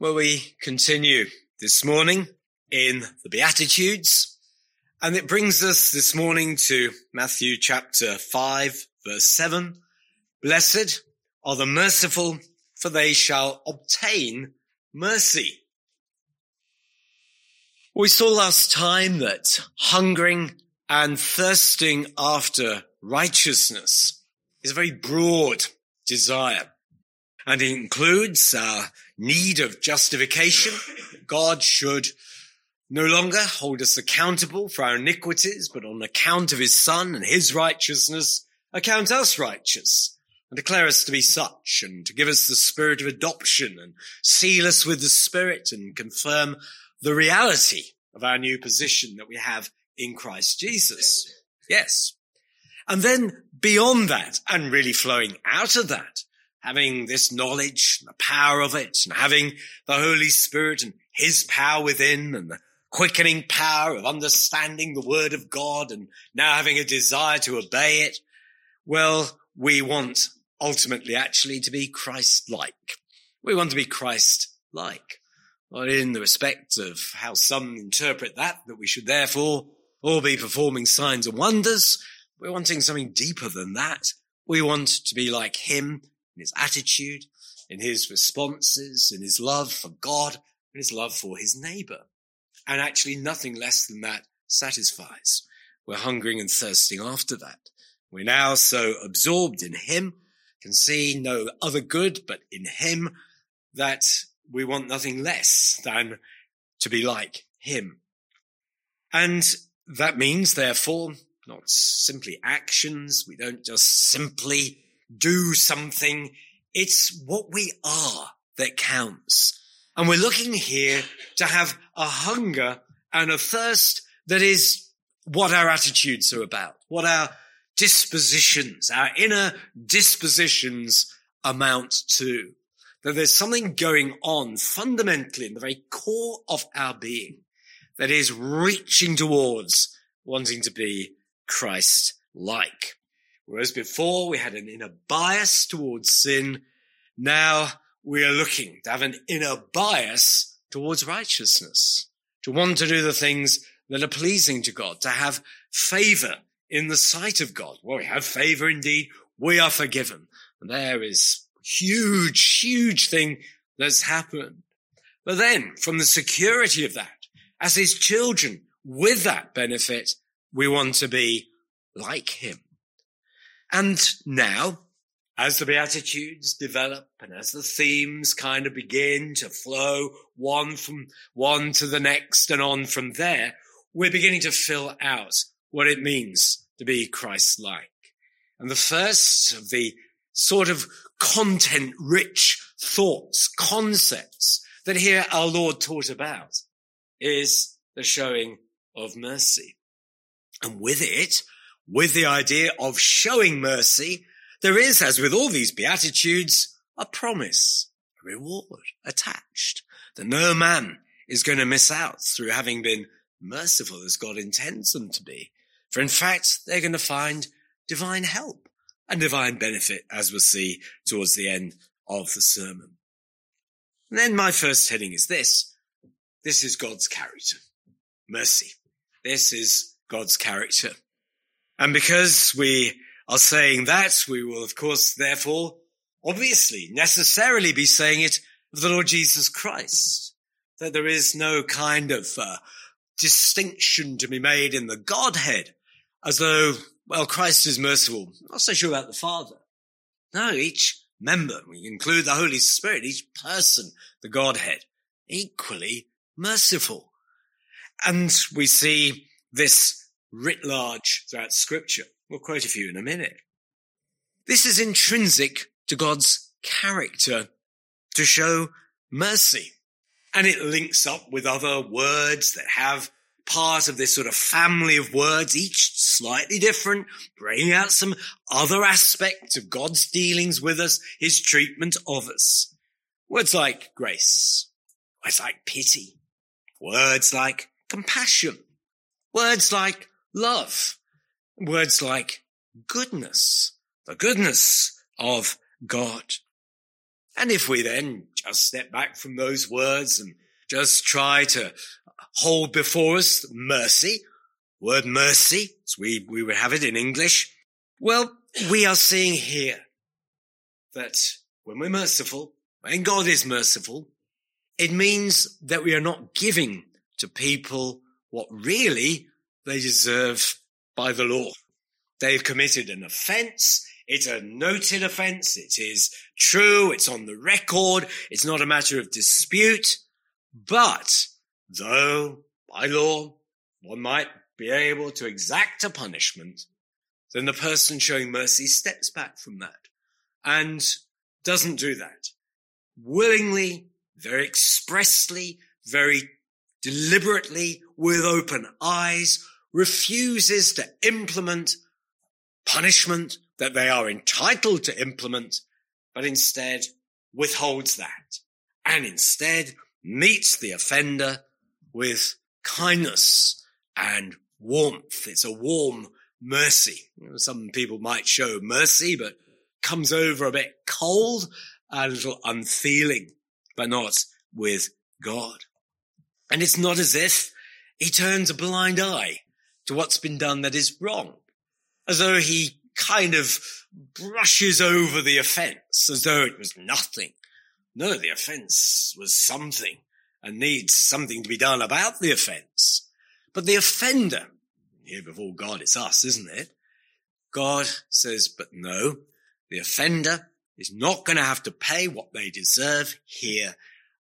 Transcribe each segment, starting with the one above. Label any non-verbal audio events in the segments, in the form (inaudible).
Well, we continue this morning in the Beatitudes, and it brings us this morning to Matthew chapter 5, verse 7. Blessed are the merciful, for they shall obtain mercy. We saw last time that hungering and thirsting after righteousness is a very broad desire and it includes our need of justification. God should no longer hold us accountable for our iniquities, but on account of his son and his righteousness, account us righteous and declare us to be such and to give us the spirit of adoption and seal us with the spirit and confirm the reality of our new position that we have in Christ Jesus. Yes. And then beyond that and really flowing out of that having this knowledge, and the power of it, and having the Holy Spirit and His power within, and the quickening power of understanding the Word of God, and now having a desire to obey it, well, we want ultimately actually to be Christ-like. We want to be Christ-like. Not in the respect of how some interpret that, that we should therefore all be performing signs and wonders. We're wanting something deeper than that. We want to be like him in his attitude, in his responses, in his love for God, and his love for his neighbor. And actually nothing less than that satisfies. We're hungering and thirsting after that. We're now so absorbed in him, can see no other good but in him that we want nothing less than to be like him. And that means, therefore, not simply actions. We don't just simply do something. It's what we are that counts. And we're looking here to have a hunger and a thirst that is what our attitudes are about, what our dispositions, our inner dispositions amount to. That there's something going on fundamentally in the very core of our being that is reaching towards wanting to be Christ like. Whereas before we had an inner bias towards sin, now we are looking to have an inner bias towards righteousness, to want to do the things that are pleasing to God, to have favor in the sight of God. Well, we have favor indeed. We are forgiven. And there is huge, huge thing that's happened. But then from the security of that, as his children with that benefit, we want to be like him. And now, as the Beatitudes develop and as the themes kind of begin to flow one from one to the next and on from there, we're beginning to fill out what it means to be Christ-like. And the first of the sort of content rich thoughts, concepts that here our Lord taught about is the showing of mercy. And with it, with the idea of showing mercy, there is, as with all these beatitudes, a promise, a reward attached that no man is going to miss out through having been merciful as God intends them to be. For in fact, they're going to find divine help and divine benefit, as we'll see towards the end of the sermon. And then my first heading is this. This is God's character. Mercy. This is God's character. And because we are saying that, we will of course therefore obviously necessarily be saying it of the Lord Jesus Christ. That there is no kind of uh, distinction to be made in the Godhead as though, well, Christ is merciful. I'm not so sure about the Father. No, each member, we include the Holy Spirit, each person, the Godhead, equally merciful. And we see this writ large throughout scripture. We'll quote a few in a minute. This is intrinsic to God's character to show mercy. And it links up with other words that have part of this sort of family of words, each slightly different, bringing out some other aspects of God's dealings with us, his treatment of us. Words like grace, words like pity, words like compassion, words like love. Words like goodness, the goodness of God. And if we then just step back from those words and just try to hold before us mercy, word mercy, as we, we would have it in English, well, we are seeing here that when we're merciful, when God is merciful, it means that we are not giving to people what really they deserve by the law. They've committed an offense. It's a noted offense. It is true. It's on the record. It's not a matter of dispute. But though by law one might be able to exact a punishment, then the person showing mercy steps back from that and doesn't do that. Willingly, very expressly, very deliberately, with open eyes, refuses to implement punishment that they are entitled to implement, but instead withholds that and instead meets the offender with kindness and warmth. It's a warm mercy. Some people might show mercy, but comes over a bit cold, and a little unfeeling, but not with God. And it's not as if he turns a blind eye to what's been done that is wrong, as though he kind of brushes over the offense as though it was nothing. No, the offense was something and needs something to be done about the offense. But the offender, here before God, it's us, isn't it? God says, but no, the offender is not going to have to pay what they deserve here.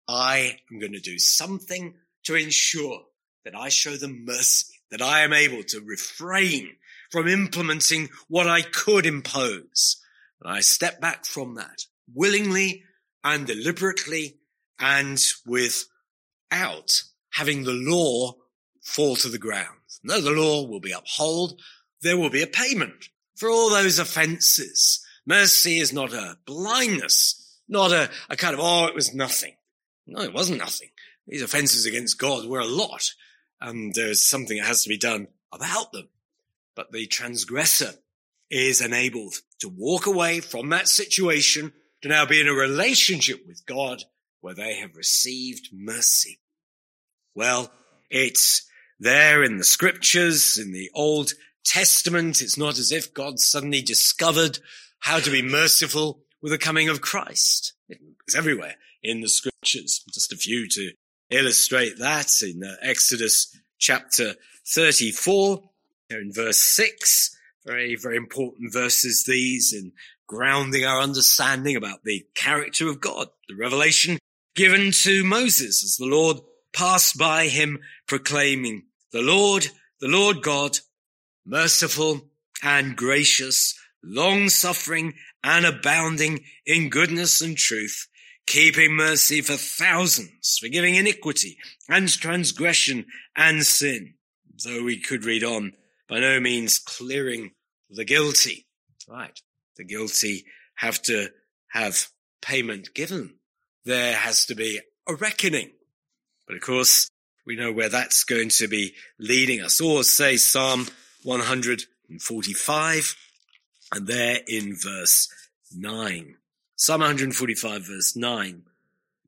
I am going to do something to ensure that I show them mercy, that I am able to refrain from implementing what I could impose. And I step back from that willingly and deliberately and without having the law fall to the ground. No, the law will be upheld. There will be a payment for all those offenses. Mercy is not a blindness, not a, a kind of, oh, it was nothing. No, it wasn't nothing. These offenses against God were a lot, and there's something that has to be done about them. But the transgressor is enabled to walk away from that situation to now be in a relationship with God where they have received mercy. Well, it's there in the scriptures, in the Old Testament. It's not as if God suddenly discovered how to be merciful with the coming of Christ. It's everywhere in the scriptures. Just a few to illustrate that in uh, Exodus chapter 34, in verse 6. Very, very important verses these in grounding our understanding about the character of God, the revelation given to Moses as the Lord passed by him proclaiming, the Lord, the Lord God, merciful and gracious, long suffering and abounding in goodness and truth, keeping mercy for thousands, forgiving iniquity and transgression and sin. Though we could read on, by no means clearing the guilty. Right. The guilty have to have payment given. There has to be a reckoning. But of course, we know where that's going to be leading us. Or say Psalm 145, and there in verse 9. Psalm 145 verse 9.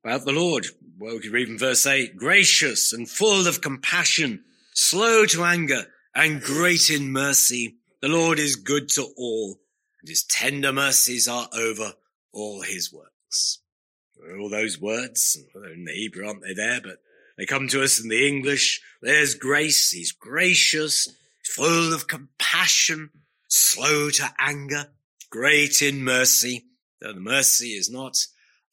About the Lord. Well, we could read in verse 8. Gracious and full of compassion, slow to anger, and great in mercy. The Lord is good to all, and his tender mercies are over all his works. All those words, in the Hebrew aren't they there, but they come to us in the English. There's grace. He's gracious, full of compassion, slow to anger, great in mercy. The mercy is not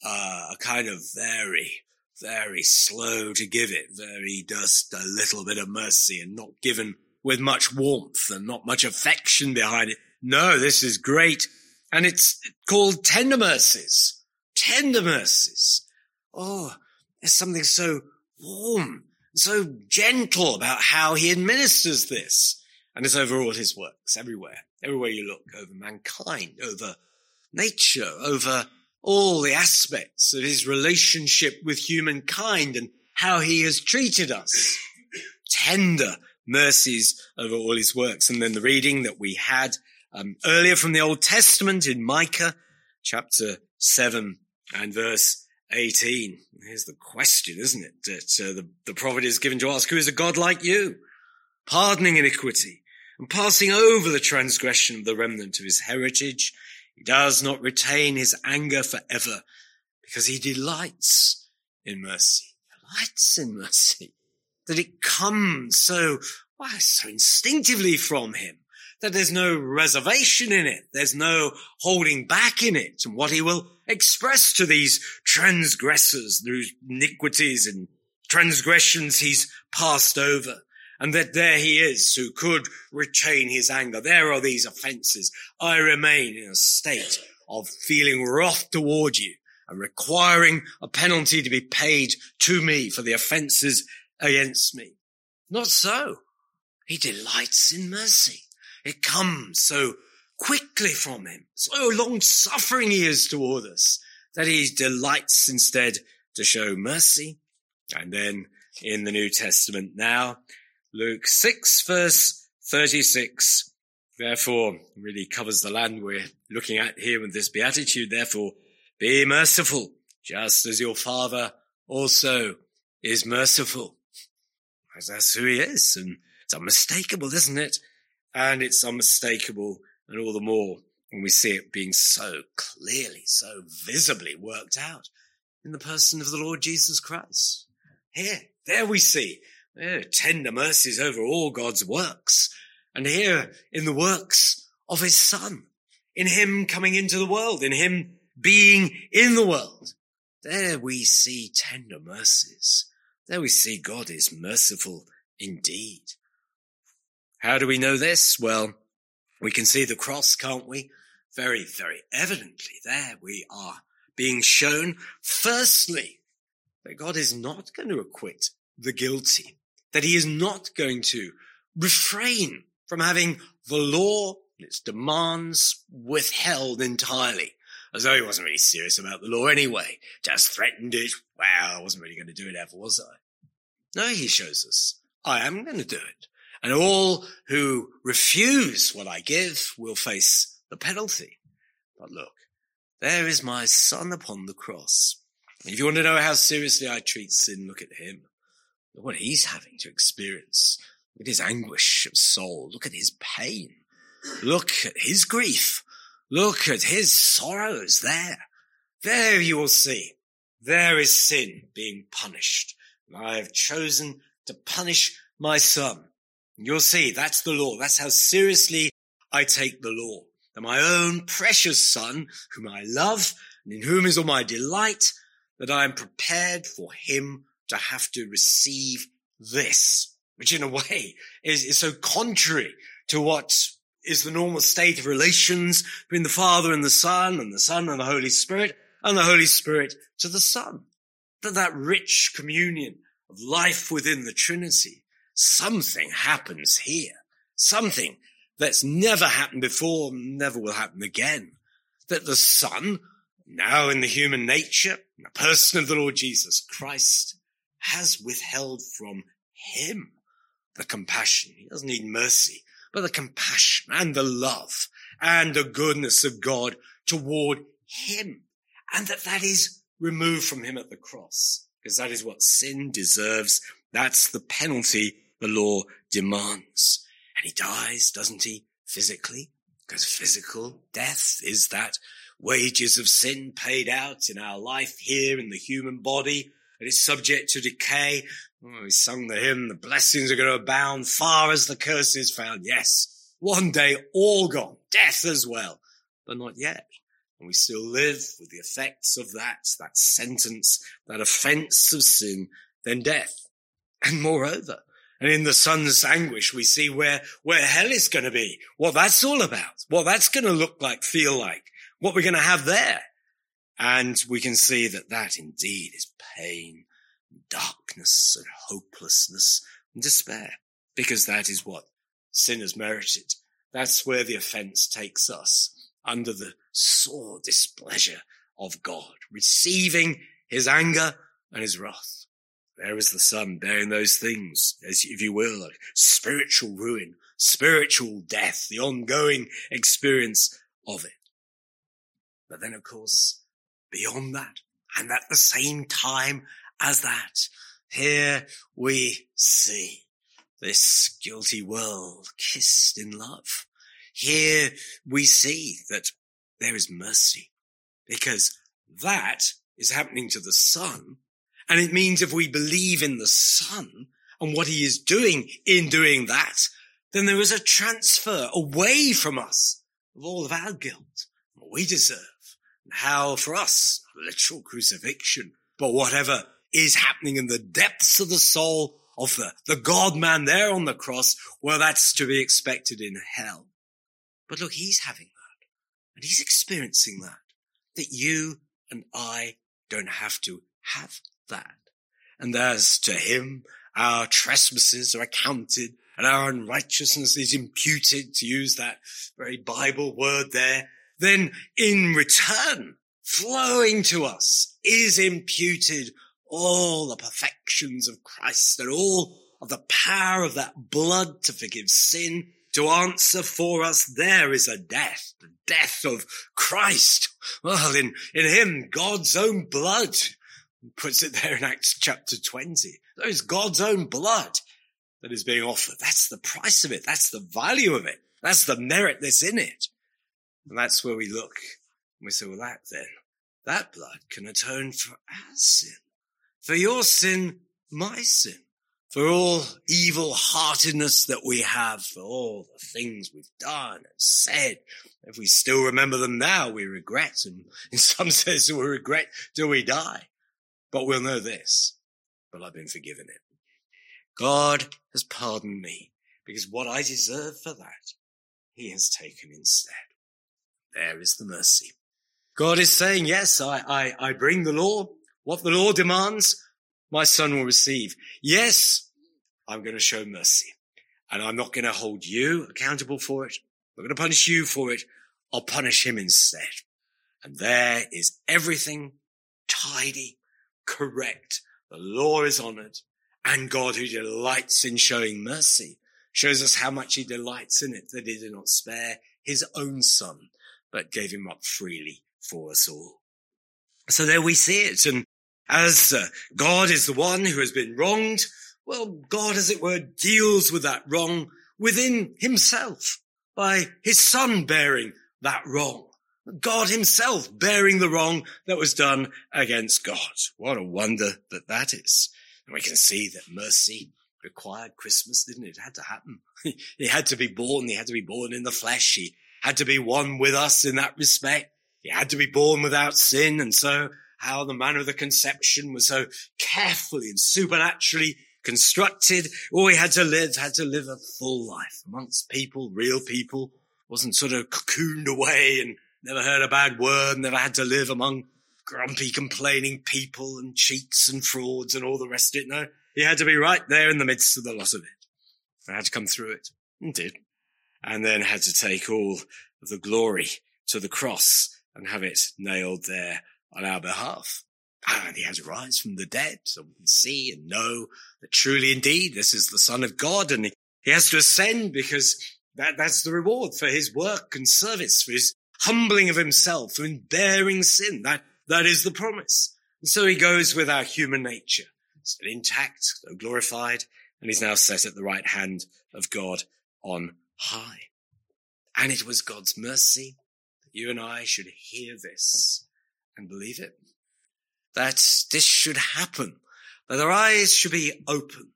uh, a kind of very, very slow to give it, very just a little bit of mercy and not given with much warmth and not much affection behind it. No, this is great. And it's called tender mercies. Tender mercies. Oh, there's something so warm, so gentle about how he administers this. And it's over all his works, everywhere, everywhere you look, over mankind, over nature, over all the aspects of his relationship with humankind and how he has treated us. Tender mercies over all his works. And then the reading that we had um, earlier from the Old Testament in Micah chapter 7 And verse 18. Here's the question, isn't it? That uh, the, the prophet is given to ask, who is a God like you? Pardoning iniquity and passing over the transgression of the remnant of his heritage. He does not retain his anger forever because he delights in mercy. Delights in mercy. That it comes so, why, so instinctively from him that there's no reservation in it. There's no holding back in it and what he will express to these transgressors, those iniquities and transgressions he's passed over. And that there he is who could retain his anger. There are these offenses. I remain in a state of feeling wrath toward you and requiring a penalty to be paid to me for the offenses against me. Not so. He delights in mercy. It comes so quickly from him. So long suffering he is toward us that he delights instead to show mercy. And then in the New Testament now, Luke 6 verse 36, therefore really covers the land we're looking at here with this beatitude. Therefore, be merciful, just as your father also is merciful. Because that's who he is. And it's unmistakable, isn't it? And it's unmistakable and all the more when we see it being so clearly, so visibly worked out in the person of the Lord Jesus Christ. Here, there we see oh, tender mercies over all God's works. And here in the works of his son, in him coming into the world, in him being in the world, there we see tender mercies. There we see God is merciful indeed. How do we know this? Well, we can see the cross, can't we? Very, very evidently there we are being shown firstly that God is not going to acquit the guilty, that he is not going to refrain from having the law and its demands withheld entirely, as though he wasn't really serious about the law anyway, just threatened it. Well, I wasn't really going to do it ever, was I? No, he shows us, I am going to do it. And all who refuse what I give will face the penalty. But look, there is my son upon the cross. If you want to know how seriously I treat sin, look at him. What he's having to experience. Look at his anguish of soul. Look at his pain. Look at his grief. Look at his sorrows there. There you will see. There is sin being punished. And I have chosen to punish my son. You'll see that's the law. That's how seriously I take the law. That my own precious son, whom I love and in whom is all my delight, that I am prepared for him to have to receive this, which in a way is, is so contrary to what is the normal state of relations between the Father and the Son and the Son and the Holy Spirit and the Holy Spirit to the Son. That that rich communion of life within the Trinity something happens here. Something that's never happened before, never will happen again. That the Son, now in the human nature, the person of the Lord Jesus Christ, has withheld from him the compassion. He doesn't need mercy, but the compassion and the love and the goodness of God toward him. And that that is removed from him at the cross because that is what sin deserves. That's the penalty the law demands. And he dies, doesn't he? Physically. Because physical death is that wages of sin paid out in our life here in the human body. It is subject to decay. Oh, we sung the hymn, the blessings are going to abound far as the curse is found. Yes, one day all gone, death as well, but not yet. And we still live with the effects of that, that sentence, that offense of sin, then death. And moreover, and in the son's anguish, we see where, where hell is going to be, what that's all about, what that's going to look like, feel like, what we're going to have there. And we can see that that indeed is pain, darkness and hopelessness and despair, because that is what sin has merited. That's where the offense takes us under the sore displeasure of God, receiving his anger and his wrath. There is the son bearing those things, as if you will, like spiritual ruin, spiritual death, the ongoing experience of it. But then, of course, beyond that. And at the same time as that, here we see this guilty world kissed in love. Here we see that there is mercy because that is happening to the son. And it means if we believe in the son and what he is doing in doing that, then there is a transfer away from us of all of our guilt, what we deserve, how for us, literal crucifixion, but whatever is happening in the depths of the soul of the, the God man there on the cross, well, that's to be expected in hell. But look, he's having that and he's experiencing that, that you and I don't have to have that. And as to him, our trespasses are accounted and our unrighteousness is imputed to use that very Bible word there. Then in return, flowing to us is imputed all the perfections of Christ and all of the power of that blood to forgive sin, to answer for us. There is a death, the death of Christ. Well, in, in him, God's own blood puts it there in Acts chapter 20. There is God's own blood that is being offered. That's the price of it. That's the value of it. That's the merit that's in it. And that's where we look and we say, well, that then, that blood can atone for our sin. For your sin, my sin. For all evil heartedness that we have, for all the things we've done and said. If we still remember them now, we regret. And (laughs) in some sense, we regret till we die. But we'll know this. But I've been forgiven it. God has pardoned me because what I deserve for that, he has taken instead. There is the mercy. God is saying, yes, I, I, I bring the law. What the law demands, my son will receive. Yes, I'm going to show mercy and I'm not going to hold you accountable for it. I'm not going to punish you for it. I'll punish him instead. And there is everything tidy, correct. The law is honored and God who delights in showing mercy shows us how much he delights in it that he did not spare his own son, but gave him up freely for us all. So there we see it. And as uh, God is the one who has been wronged, well, God, as it were, deals with that wrong within himself by his son bearing that wrong. God himself bearing the wrong that was done against God. What a wonder that that is. And we can see that mercy required Christmas, didn't it? It had to happen. (laughs) he had to be born. He had to be born in the flesh. He had to be one with us in that respect. He had to be born without sin. And so how the manner of the conception was so carefully and supernaturally constructed. All he had to live, had to live a full life amongst people, real people, wasn't sort of cocooned away and never heard a bad word, never had to live among grumpy, complaining people and cheats and frauds and all the rest of it. No, he had to be right there in the midst of the lot of it. I had to come through it and did. And then had to take all of the glory to the cross and have it nailed there on our behalf. And he has rise from the dead so we can see and know that truly indeed this is the son of God and he has to ascend because that, that's the reward for his work and service, for his humbling of himself, for bearing sin. That, that is the promise. And so he goes with our human nature, still intact, though glorified, and he's now set at the right hand of God on high. And it was God's mercy that you and I should hear this and believe it. That this should happen, that our eyes should be opened.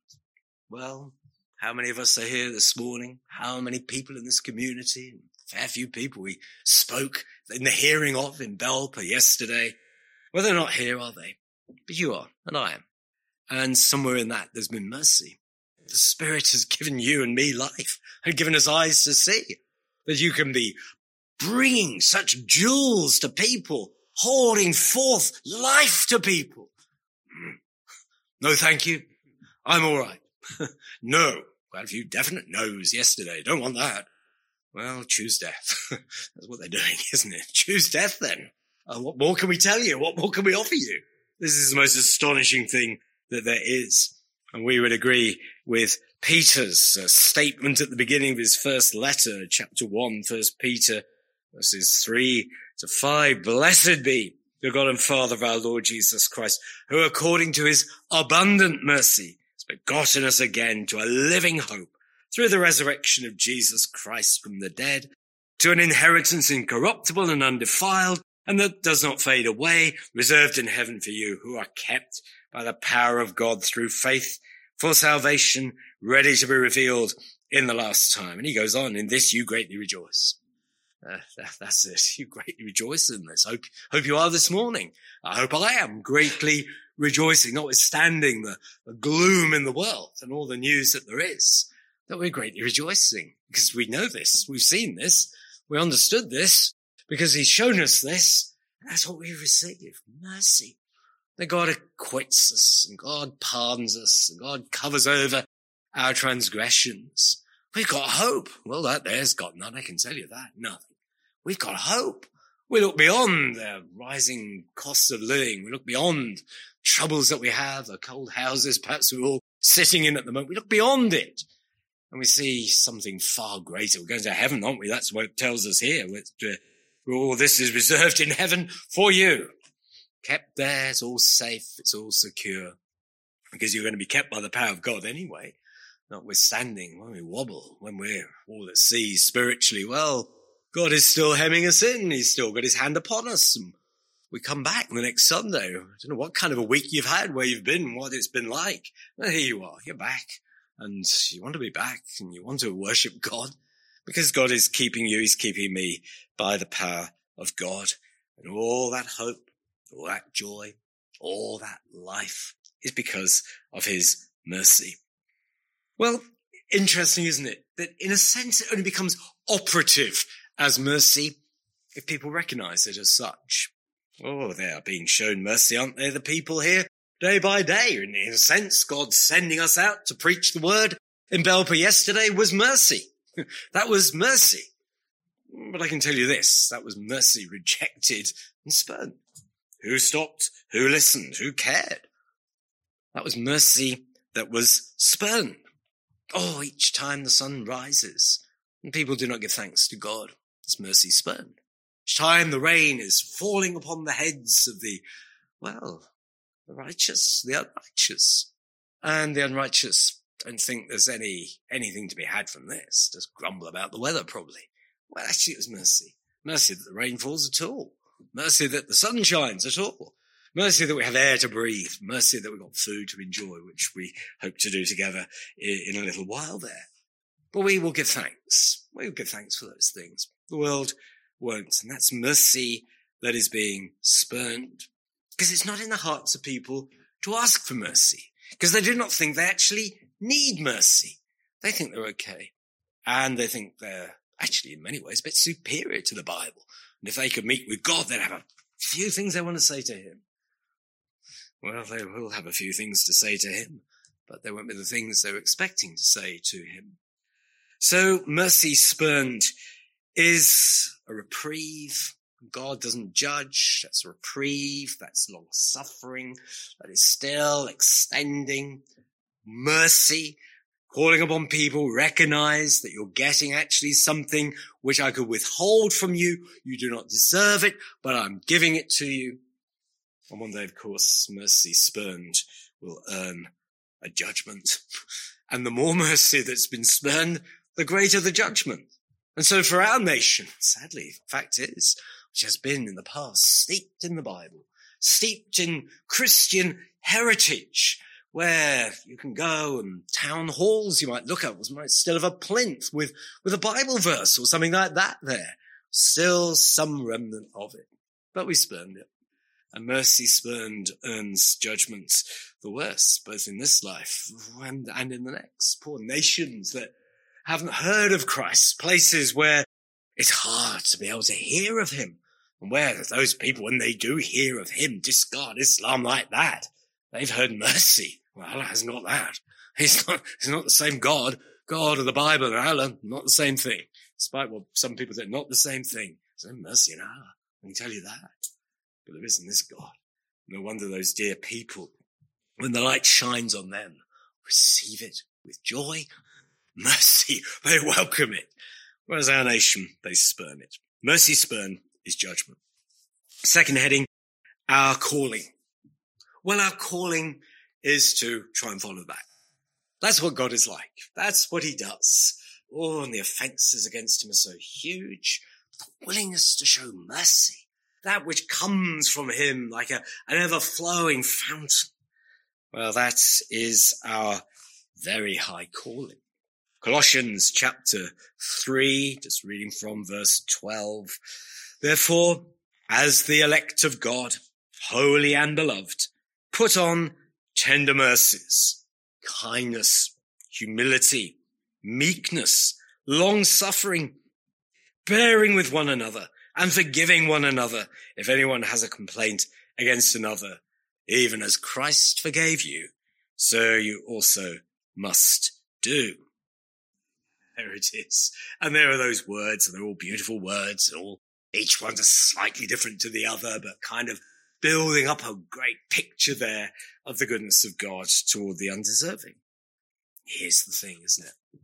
Well, how many of us are here this morning? How many people in this community? Fair few people we spoke in the hearing of in Belper yesterday. Well, they're not here, are they? But you are, and I am. And somewhere in that, there's been mercy. The Spirit has given you and me life and given us eyes to see that you can be bringing such jewels to people holding forth life to people. No, thank you. I'm all right. (laughs) no. Quite a few definite no's yesterday. Don't want that. Well, choose death. (laughs) That's what they're doing, (laughs) isn't it? Choose death then. Uh, what more can we tell you? What more can we offer you? This is the most astonishing thing that there is. And we would agree with Peter's uh, statement at the beginning of his first letter, chapter one, first Peter verses three to five. Blessed be the God and Father of our Lord Jesus Christ, who according to his abundant mercy has begotten us again to a living hope through the resurrection of Jesus Christ from the dead to an inheritance incorruptible and undefiled and that does not fade away, reserved in heaven for you who are kept by the power of God through faith for salvation, ready to be revealed in the last time. And he goes on, in this you greatly rejoice. Uh, that, that's it. (laughs) You greatly rejoice in this. Hope, hope you are this morning. I hope I am greatly rejoicing, notwithstanding the, the gloom in the world and all the news that there is, that we're greatly rejoicing because we know this. We've seen this. We understood this because he's shown us this. That's what we receive. Mercy. That God acquits us and God pardons us and God covers over our transgressions. We've got hope. Well, that there's got none. I can tell you that. Nothing. We've got hope. We look beyond the rising costs of living. We look beyond troubles that we have, the cold houses perhaps we're all sitting in at the moment. We look beyond it and we see something far greater. We're going to heaven, aren't we? That's what it tells us here. Uh, all this is reserved in heaven for you. Kept there. It's all safe. It's all secure because you're going to be kept by the power of God anyway notwithstanding, when we wobble, when we're all at sea spiritually, well, God is still hemming us in. He's still got his hand upon us. And we come back the next Sunday. I don't know what kind of a week you've had, where you've been, what it's been like. Well, here you are. You're back and you want to be back and you want to worship God because God is keeping you. He's keeping me by the power of God and all that hope, all that joy, all that life is because of his mercy. Well, interesting, isn't it? That in a sense it only becomes operative as mercy if people recognize it as such. Oh, they are being shown mercy, aren't they? The people here day by day. In a sense, God sending us out to preach the word in Belper yesterday was mercy. (laughs) that was mercy. But I can tell you this, that was mercy rejected and spurned. Who stopped? Who listened? Who cared? That was mercy that was spurned. Oh, each time the sun rises and people do not give thanks to God, His mercy spurned. Each time the rain is falling upon the heads of the, well, the righteous, the unrighteous. And the unrighteous don't think there's any, anything to be had from this. Just grumble about the weather probably. Well, actually it was mercy. Mercy that the rain falls at all. Mercy that the sun shines at all. Mercy that we have air to breathe. Mercy that we've got food to enjoy, which we hope to do together in a little while there. But we will give thanks. We will give thanks for those things. The world won't. And that's mercy that is being spurned because it's not in the hearts of people to ask for mercy because they do not think they actually need mercy. They think they're okay. And they think they're actually in many ways a bit superior to the Bible. And if they could meet with God, they'd have a few things they want to say to him. Well, they will have a few things to say to him, but they won't be the things they were expecting to say to him. So mercy spurned is a reprieve. God doesn't judge. That's a reprieve. That's long suffering. That is still extending mercy, calling upon people, recognize that you're getting actually something which I could withhold from you. You do not deserve it, but I'm giving it to you. And one day, of course, mercy spurned will earn a judgment. (laughs) And the more mercy that's been spurned, the greater the judgment. And so for our nation, sadly, fact is, which has been in the past steeped in the Bible, steeped in Christian heritage, where you can go and town halls you might look at was might still have a plinth with, with a Bible verse or something like that there. Still some remnant of it. But we spurned it. And mercy spurned earns judgment the worse, both in this life and, and in the next. Poor nations that haven't heard of Christ, places where it's hard to be able to hear of him. And where those people, when they do hear of him, discard Islam like that. They've heard mercy. Well, Allah is not that. (laughs) He's not, he's not the same God. God of the Bible and Allah, not the same thing. Despite what some people say, not the same thing. No mercy in Allah. I can tell you that but there isn't this God. No wonder those dear people, when the light shines on them, receive it with joy, (laughs) mercy. They welcome it. Whereas our nation, they spurn it. Mercy spurn is judgment. Second heading, our calling? Well, our calling is to try and follow that. That's what God is like. That's what he does. Oh, and the offenses against him are so huge. The willingness to show mercy, that which comes from him like a, an ever flowing fountain. Well, that is our very high calling. Colossians chapter three, just reading from verse 12. Therefore, as the elect of God, holy and beloved, put on tender mercies, kindness, humility, meekness, long suffering, bearing with one another and forgiving one another if anyone has a complaint against another, even as Christ forgave you, so you also must do. There it is. And there are those words, and they're all beautiful words, and all each one's a slightly different to the other, but kind of building up a great picture there of the goodness of God toward the undeserving. Here's the thing, isn't it?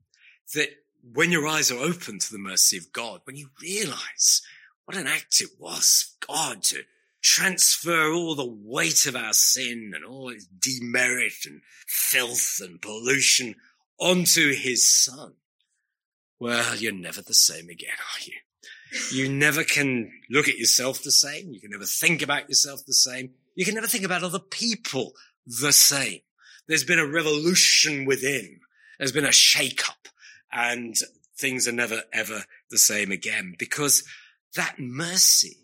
That when your eyes are open to the mercy of God, when you realize what an act it was God to transfer all the weight of our sin and all its demerit and filth and pollution onto his son. Well, you're never the same again, are you? You never can look at yourself the same. You can never think about yourself the same. You can never think about other people the same. There's been a revolution within. There's been a shake up and things are never ever the same again because that mercy,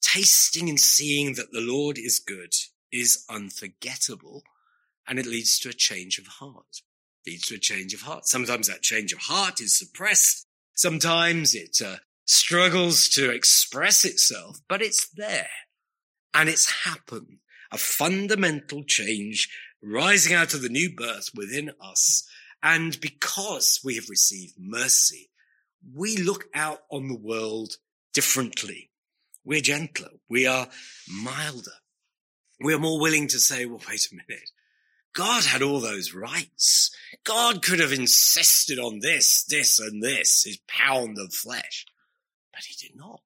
tasting and seeing that the Lord is good is unforgettable and it leads to a change of heart. Leads to a change of heart. Sometimes that change of heart is suppressed. Sometimes it uh, struggles to express itself, but it's there and it's happened. A fundamental change rising out of the new birth within us. And because we have received mercy, we look out on the world differently. We're gentler. We are milder. We are more willing to say, well, wait a minute. God had all those rights. God could have insisted on this, this, and this, his pound of flesh. But he did not.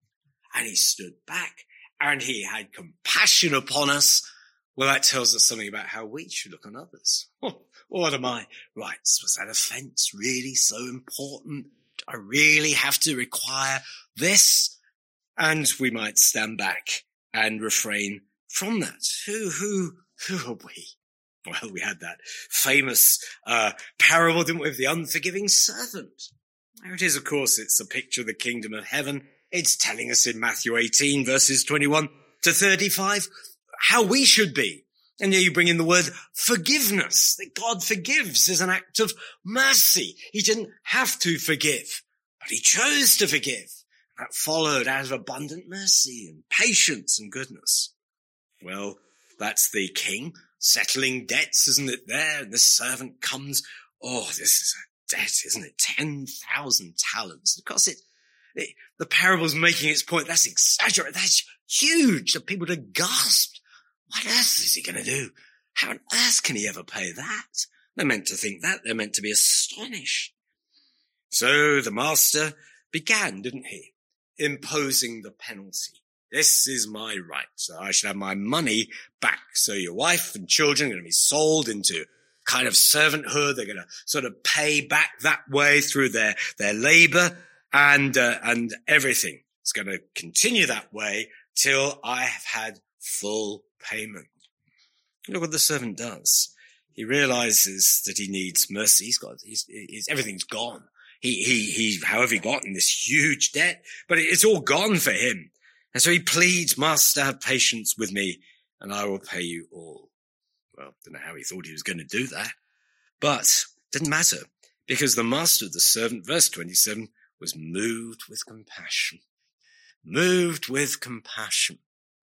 And he stood back and he had compassion upon us. Well, that tells us something about how we should look on others. (laughs) what are my rights? Was that offense really so important? I really have to require this? And we might stand back and refrain from that. Who, who, who are we? Well, we had that famous uh, parable, didn't we, of the unforgiving servant. There it is, of course, it's a picture of the kingdom of heaven. It's telling us in Matthew 18 verses 21 to 35 how we should be. And here you bring in the word forgiveness, that God forgives as an act of mercy. He didn't have to forgive, but he chose to forgive. That followed out of abundant mercy and patience and goodness. Well, that's the king settling debts, isn't it there? And the servant comes. Oh, this is debt, isn't it? 10,000 talents. Of course, it, it, the parable's making its point. That's exaggerated. That's huge. The people have gasped. What else is he going to do? How on earth can he ever pay that? They're meant to think that. They're meant to be astonished. So the master began, didn't he? Imposing the penalty. This is my right. So I should have my money back. So your wife and children are going to be sold into kind of servanthood. They're going to sort of pay back that way through their, their labor and, uh, and everything. It's going to continue that way till I have had full payment. Look what the servant does. He realizes that he needs mercy. He's got, he's, he's everything's gone. He, he, he, however he got in this huge debt, but it's all gone for him. And so he pleads, master, have patience with me and I will pay you all. Well, don't know how he thought he was going to do that, but didn't matter because the master of the servant, verse 27, was moved with compassion. Moved with compassion.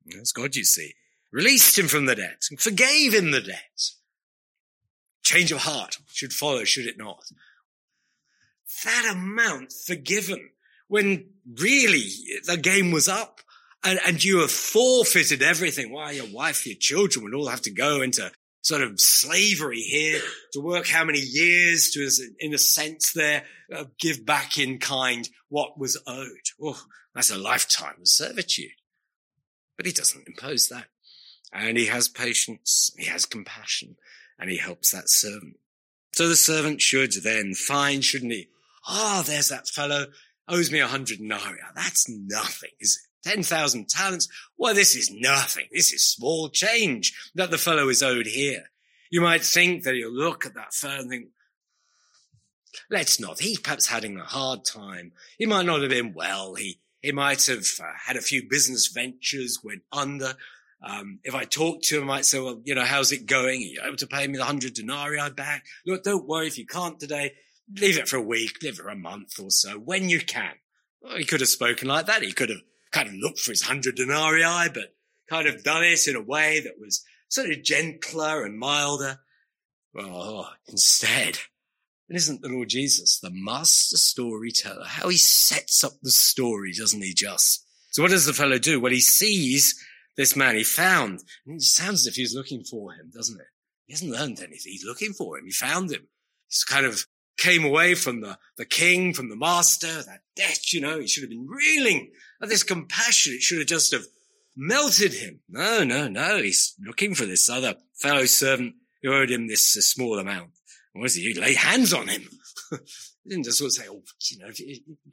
That's God, you see. Released him from the debt and forgave him the debt. Change of heart should follow, should it not? That amount forgiven when really the game was up and, and you have forfeited everything. Why your wife, your children would all have to go into sort of slavery here to work how many years to, in a sense, there uh, give back in kind what was owed. Oh, that's a lifetime of servitude. But he doesn't impose that. and he has patience, he has compassion, and he helps that servant. So the servant should then find, shouldn't he? Ah, oh, there's that fellow owes me a hundred denarii. That's nothing, is it? 10,000 talents. Well, this is nothing. This is small change that the fellow is owed here. You might think that he'll look at that fellow and think, let's not. He's perhaps having a hard time. He might not have been well. He, he might have uh, had a few business ventures, went under. Um, if I talk to him, I might say, well, you know, how's it going? Are you able to pay me the hundred denarii back? Look, don't worry if you can't today. Leave it for a week, leave it for a month or so when you can. Well, he could have spoken like that. He could have kind of looked for his hundred denarii, but kind of done it in a way that was sort of gentler and milder. Well, instead, it isn't the Lord Jesus, the master storyteller, how he sets up the story, doesn't he just? So what does the fellow do? Well, he sees this man he found. And it sounds as if he's looking for him, doesn't it? He hasn't learned anything. He's looking for him. He found him. He's kind of came away from the, the king, from the master, that debt, you know, he should have been reeling this compassion. It should have just have melted him. No, no, no. He's looking for this other fellow servant who owed him this small amount. What is he? He laid hands on him. (laughs) he didn't just sort of say, oh, you know,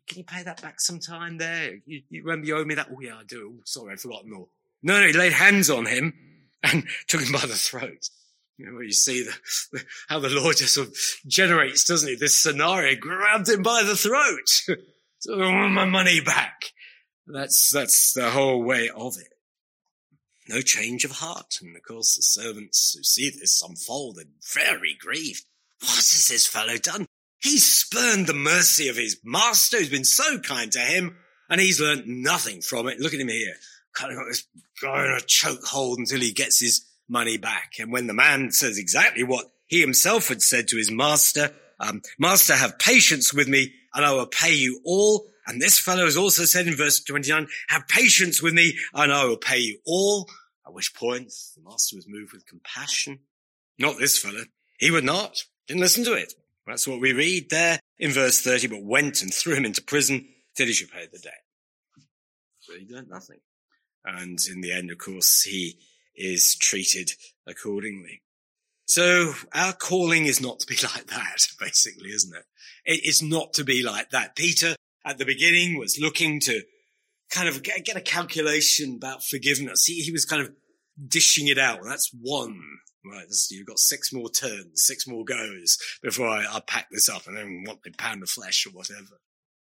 can you pay that back sometime there? You, you remember you owe me that? Oh, yeah, I do. Oh, sorry, I'd forgotten more. No, no, he laid hands on him and (laughs) took him by the throat. You know, you see the, the, how the Lord just sort of generates, doesn't he? This scenario grabbed him by the throat. (laughs) so I want my money back. That's, that's the whole way of it. No change of heart. And of course, the servants who see this unfold are very grieved. What has this fellow done? He's spurned the mercy of his master who's been so kind to him, and he's learnt nothing from it. Look at him here kind of got this guy in a chokehold until he gets his money back. And when the man says exactly what he himself had said to his master, um, master, have patience with me and I will pay you all. And this fellow has also said in verse 29, have patience with me and I will pay you all. At which point the master was moved with compassion. Not this fellow. He would not. Didn't listen to it. That's what we read there in verse 30, but went and threw him into prison till he should pay the debt. So he learned nothing. And in the end, of course, he is treated accordingly. So our calling is not to be (laughs) like that, basically, isn't it? It's not to be like that. Peter at the beginning was looking to kind of get a calculation about forgiveness. He, he was kind of dishing it out. That's one. Right, you've got six more turns, six more goes before I, I pack this up and then want the pound of flesh or whatever.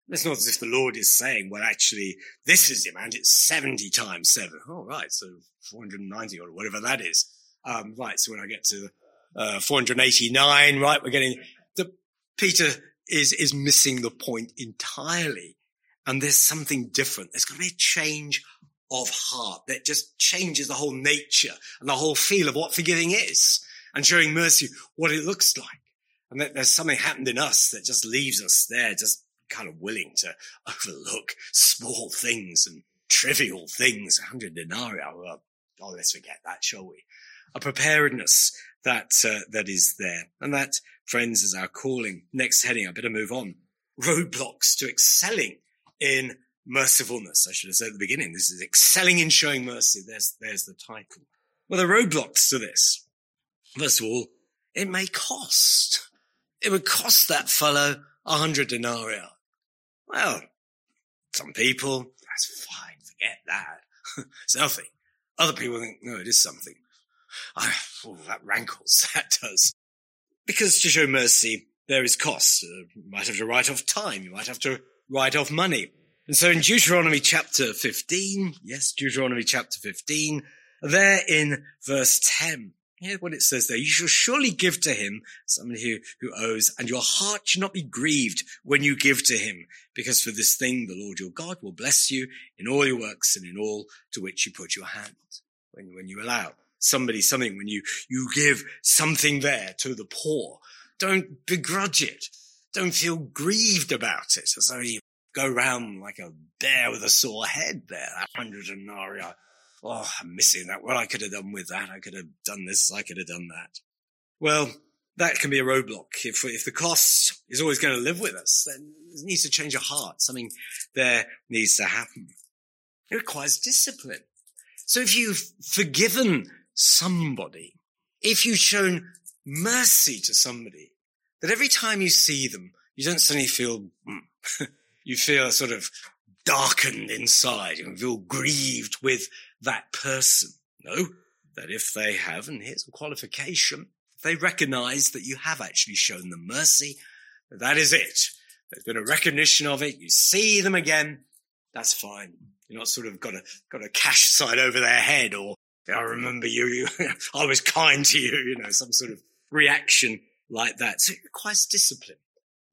It's not as if the Lord is saying, well, actually, this is the amount. It's 70 times seven. Oh, right. So 490 or whatever that is. Um, right. So when I get to, uh, 489, right, we're getting the Peter is, is missing the point entirely. And there's something different. There's going to be a change of heart that just changes the whole nature and the whole feel of what forgiving is and showing mercy, what it looks like. And that there's something happened in us that just leaves us there, just kind of willing to overlook small things and trivial things. A 100 denarii. Oh, oh, let's forget that, shall we? A preparedness that, uh, that is there. And that, friends, is our calling. Next heading, I better move on. Roadblocks to excelling in mercifulness. I should have said at the beginning, this is excelling in showing mercy. There's, there's the title. Well, the roadblocks to this. First of all, it may cost. It would cost that fellow a hundred denarii. Well, some people, that's fine, forget that. (laughs) it's nothing. Other people think, no, it is something. I, oh, that rankles, (laughs) that does. Because to show mercy, there is cost. Uh, you might have to write off time, you might have to write off money. And so in Deuteronomy chapter 15, yes, Deuteronomy chapter 15, there in verse 10, Hear what it says there. You shall surely give to him, somebody who, who owes, and your heart should not be grieved when you give to him, because for this thing the Lord your God will bless you in all your works and in all to which you put your hand. When, when you allow somebody something, when you, you give something there to the poor, don't begrudge it. Don't feel grieved about it as though you go round like a bear with a sore head there, a hundred denarii oh, I'm missing that. Well, I could have done with that. I could have done this. I could have done that. Well, that can be a roadblock. If, if the cost is always going to live with us, then it needs to change a heart. Something there needs to happen. It requires discipline. So if you've forgiven somebody, if you've shown mercy to somebody, that every time you see them, you don't suddenly feel, mm, (laughs) you feel sort of darkened inside. You feel grieved with that person. No, that if they have, and here's a qualification, they recognize that you have actually shown them mercy, that is it. There's been a recognition of it. You see them again. That's fine. You're not sort of got a, got a cash sign over their head or I remember you, you (laughs) I was kind to you, you know, some sort of reaction like that. So it requires discipline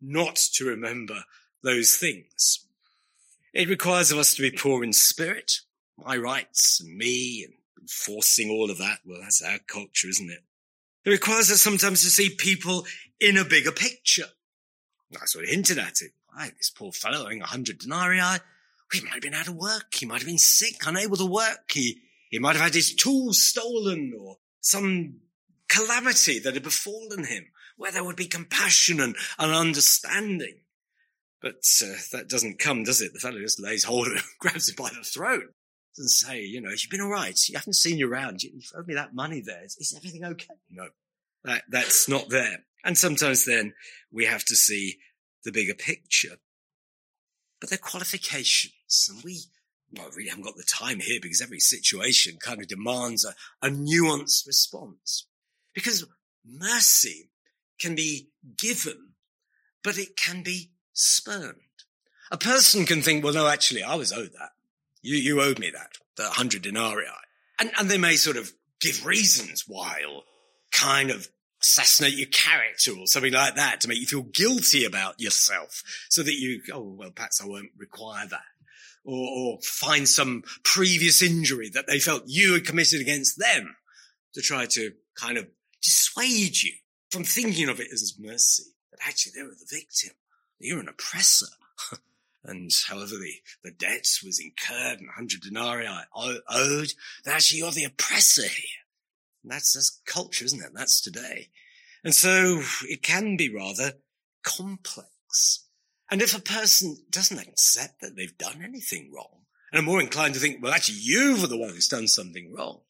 not to remember those things. It requires of us to be poor in spirit, my rights and me and enforcing all of that. Well, that's our culture, isn't it? It requires us sometimes to see people in a bigger picture. I sort of hinted at it. Right, this poor fellow owing a hundred denarii. He might have been out of work. He might have been sick, unable to work. He, he might have had his tools stolen or some calamity that had befallen him where there would be compassion and, and understanding. But uh, that doesn't come, does it? The fellow just lays hold of him, (laughs) grabs him by the throat, doesn't say, you know, you've been all right. You haven't seen you around. You've owed me that money there. Is, is everything okay? No, that, that's not there. And sometimes then we have to see the bigger picture. But they're qualifications and we, well, really haven't got the time here because every situation kind of demands a, a nuanced response. Because mercy can be given, but it can be spurned. A person can think, well, no, actually, I was owed that. You, you owed me that, the hundred denarii. And, and they may sort of give reasons why or kind of assassinate your character or something like that to make you feel guilty about yourself so that you, oh, well, perhaps I won't require that. Or, or find some previous injury that they felt you had committed against them to try to kind of dissuade you from thinking of it as mercy, but actually they were the victim. You're an oppressor. (laughs) and however the, the debt was incurred and 100 denarii owed, that actually you're the oppressor here. And that's, that's culture, isn't it? That's today. And so it can be rather complex. And if a person doesn't accept that they've done anything wrong, and are more inclined to think, well, actually, you were the one who's done something wrong,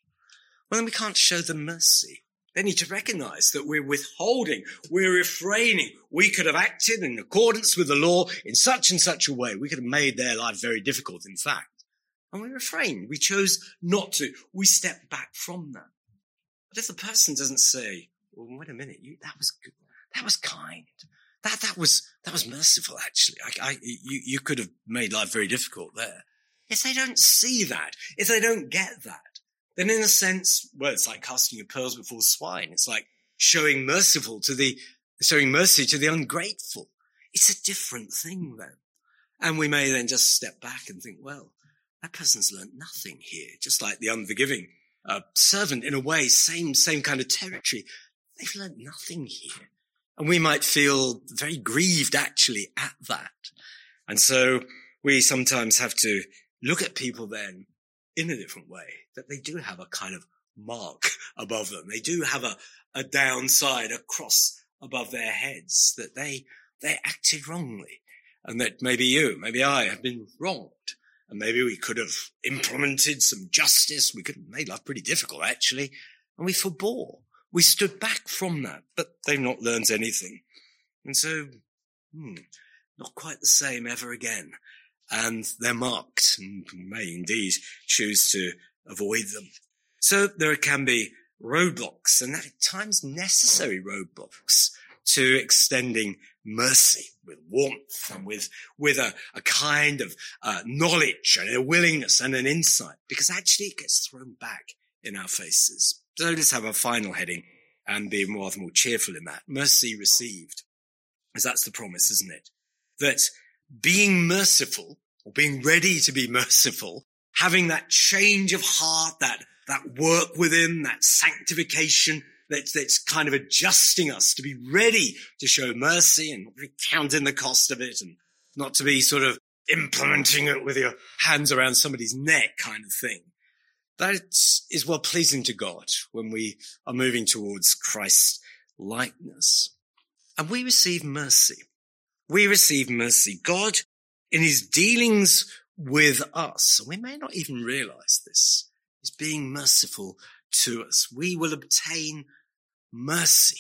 well, then we can't show them mercy. They need to recognize that we're withholding, we're refraining. We could have acted in accordance with the law in such and such a way. We could have made their life very difficult, in fact. And we refrained. We chose not to. We stepped back from that. But if the person doesn't say, well, wait a minute, you, that was good. That was kind. That, that was, that was merciful, actually. I, I, you, you could have made life very difficult there. If they don't see that, if they don't get that, then in a sense, well, it's like casting your pearls before swine. It's like showing merciful to the, showing mercy to the ungrateful. It's a different thing then. And we may then just step back and think, well, that person's learned nothing here. Just like the unforgiving uh, servant in a way, same, same kind of territory. They've learned nothing here. And we might feel very grieved actually at that. And so we sometimes have to look at people then in a different way, that they do have a kind of mark above them. They do have a, a downside, a cross above their heads, that they, they acted wrongly. And that maybe you, maybe I have been wronged. And maybe we could have implemented some justice. We could have made life pretty difficult, actually. And we forbore. We stood back from that, but they've not learned anything. And so, hmm, not quite the same ever again and they're marked and may indeed choose to avoid them. So there can be roadblocks and at times necessary roadblocks to extending mercy with warmth and with, with a, a kind of uh, knowledge and a willingness and an insight because actually it gets thrown back in our faces. So let's have a final heading and be rather more cheerful in that. Mercy received. Because that's the promise, isn't it? That being merciful or being ready to be merciful, having that change of heart, that, that work within, that sanctification that's, that's kind of adjusting us to be ready to show mercy and not counting the cost of it and not to be sort of implementing it with your hands around somebody's neck kind of thing. That is well pleasing to God when we are moving towards Christ's likeness. And we receive mercy. We receive mercy. God in his dealings with us, and we may not even realize this, is being merciful to us. We will obtain mercy.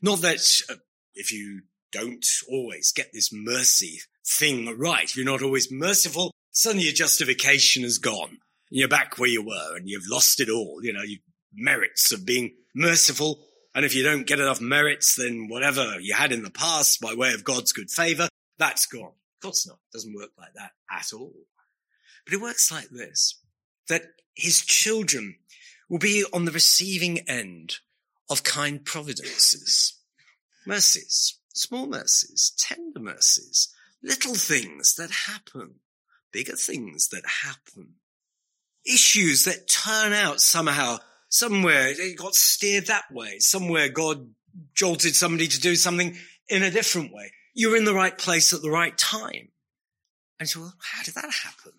Not that uh, if you don't always get this mercy thing right, if you're not always merciful, suddenly your justification is gone. You're back where you were and you've lost it all. You know, you merits of being merciful. And if you don't get enough merits, then whatever you had in the past by way of God's good favor, that's gone. Of course not. It doesn't work like that at all. But it works like this, that his children will be on the receiving end of kind providences, mercies, small mercies, tender mercies, little things that happen, bigger things that happen, issues that turn out somehow, somewhere it got steered that way, somewhere God jolted somebody to do something in a different way. You're in the right place at the right time. And so, well, how did that happen?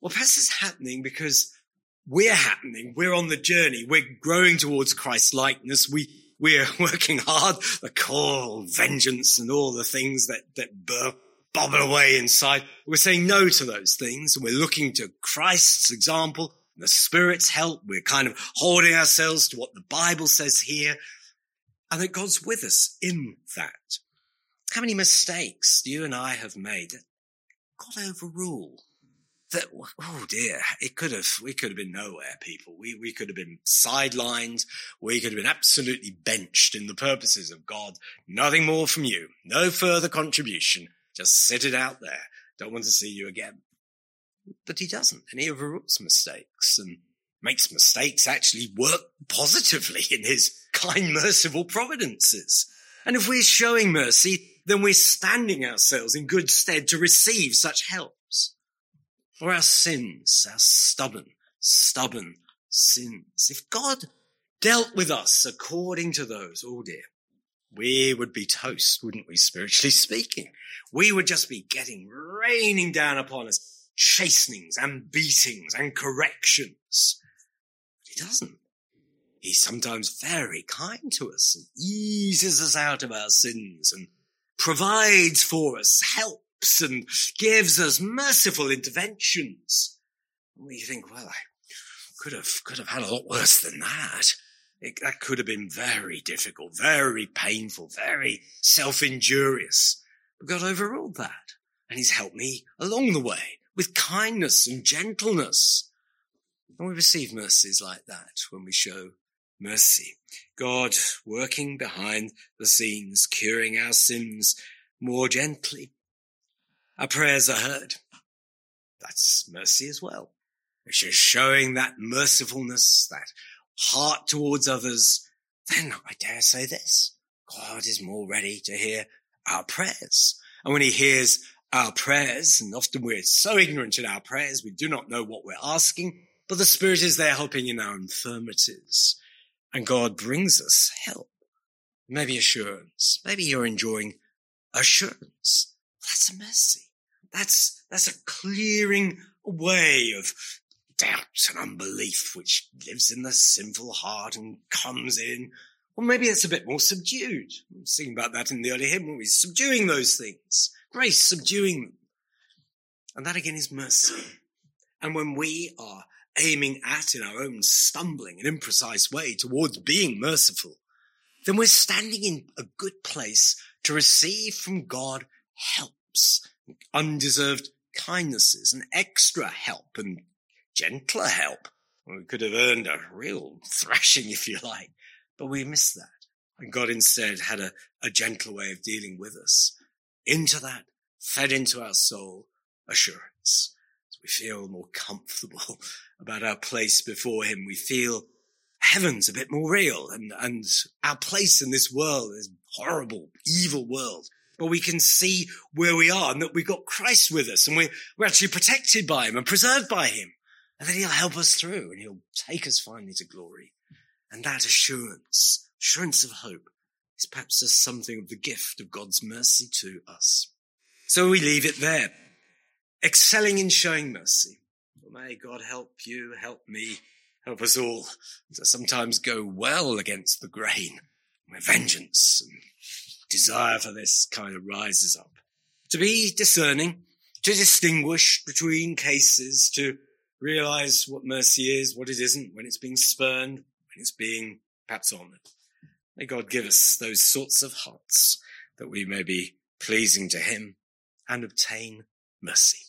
Well, perhaps it's happening because we're happening. We're on the journey. We're growing towards Christ likeness. We, we're (laughs) working hard. The call, vengeance and all the things that, that burn, bubble away inside. We're saying no to those things. And we're looking to Christ's example, and the Spirit's help. We're kind of holding ourselves to what the Bible says here and that God's with us in that. How many mistakes you and I have made that God overruled? that, oh dear, it could have, we could have been nowhere, people. We, we could have been sidelined. We could have been absolutely benched in the purposes of God. Nothing more from you. No further contribution. Just sit it out there. Don't want to see you again. But he doesn't. And he overrules mistakes and makes mistakes actually work positively in his kind, merciful providences. And if we're showing mercy, then we're standing ourselves in good stead to receive such helps. for our sins, our stubborn, stubborn sins. If God dealt with us according to those, oh dear, we would be toast, wouldn't we, spiritually speaking? We would just be getting raining down upon us chastenings and beatings and corrections. But he doesn't. He's sometimes very kind to us and eases us out of our sins and provides for us helps and gives us merciful interventions. We think, well, I could have, could have had a lot worse than that. It, that could have been very difficult, very painful, very self-injurious. But God overruled that and he's helped me along the way with kindness and gentleness. And we receive mercies like that when we show mercy. God working behind the scenes, curing our sins more gently, our prayers are heard. That's mercy as well. If you're showing that mercifulness, that heart towards others, then I dare say this. God is more ready to hear our prayers. And when he hears our prayers, and often we're so ignorant in our prayers, we do not know what we're asking, but the Spirit is there helping in our infirmities. And God brings us help. Maybe assurance. Maybe you're enjoying assurance. That's a mercy. That's, that's a clearing away of doubt and unbelief, which lives in the sinful heart and comes in. Or maybe it's a bit more subdued. I about that in the early hymn, we're subduing those things. Grace, subduing them. And that again is mercy. And when we are aiming at in our own stumbling and imprecise way towards being merciful, then we're standing in a good place to receive from God helps undeserved kindnesses and extra help and gentler help. We could have earned a real thrashing, if you like, but we missed that. And God instead had a, a gentle way of dealing with us. Into that, fed into our soul, assurance. So we feel more comfortable (laughs) about our place before Him. We feel heaven's a bit more real and, and our place in this world, this horrible, evil world, but we can see where we are and that we've got Christ with us and we're, we're actually protected by him and preserved by him. And then he'll help us through and he'll take us finally to glory. And that assurance, assurance of hope is perhaps just something of the gift of God's mercy to us. So we leave it there, excelling in showing mercy. Well, may God help you, help me, help us all to sometimes go well against the grain, where vengeance and desire for this kind of rises up. To be discerning, to distinguish between cases, to realize what mercy is, what it isn't, when it's being spurned, when it's being perhaps honored. May God give us those sorts of hearts that we may be pleasing to him and obtain mercy.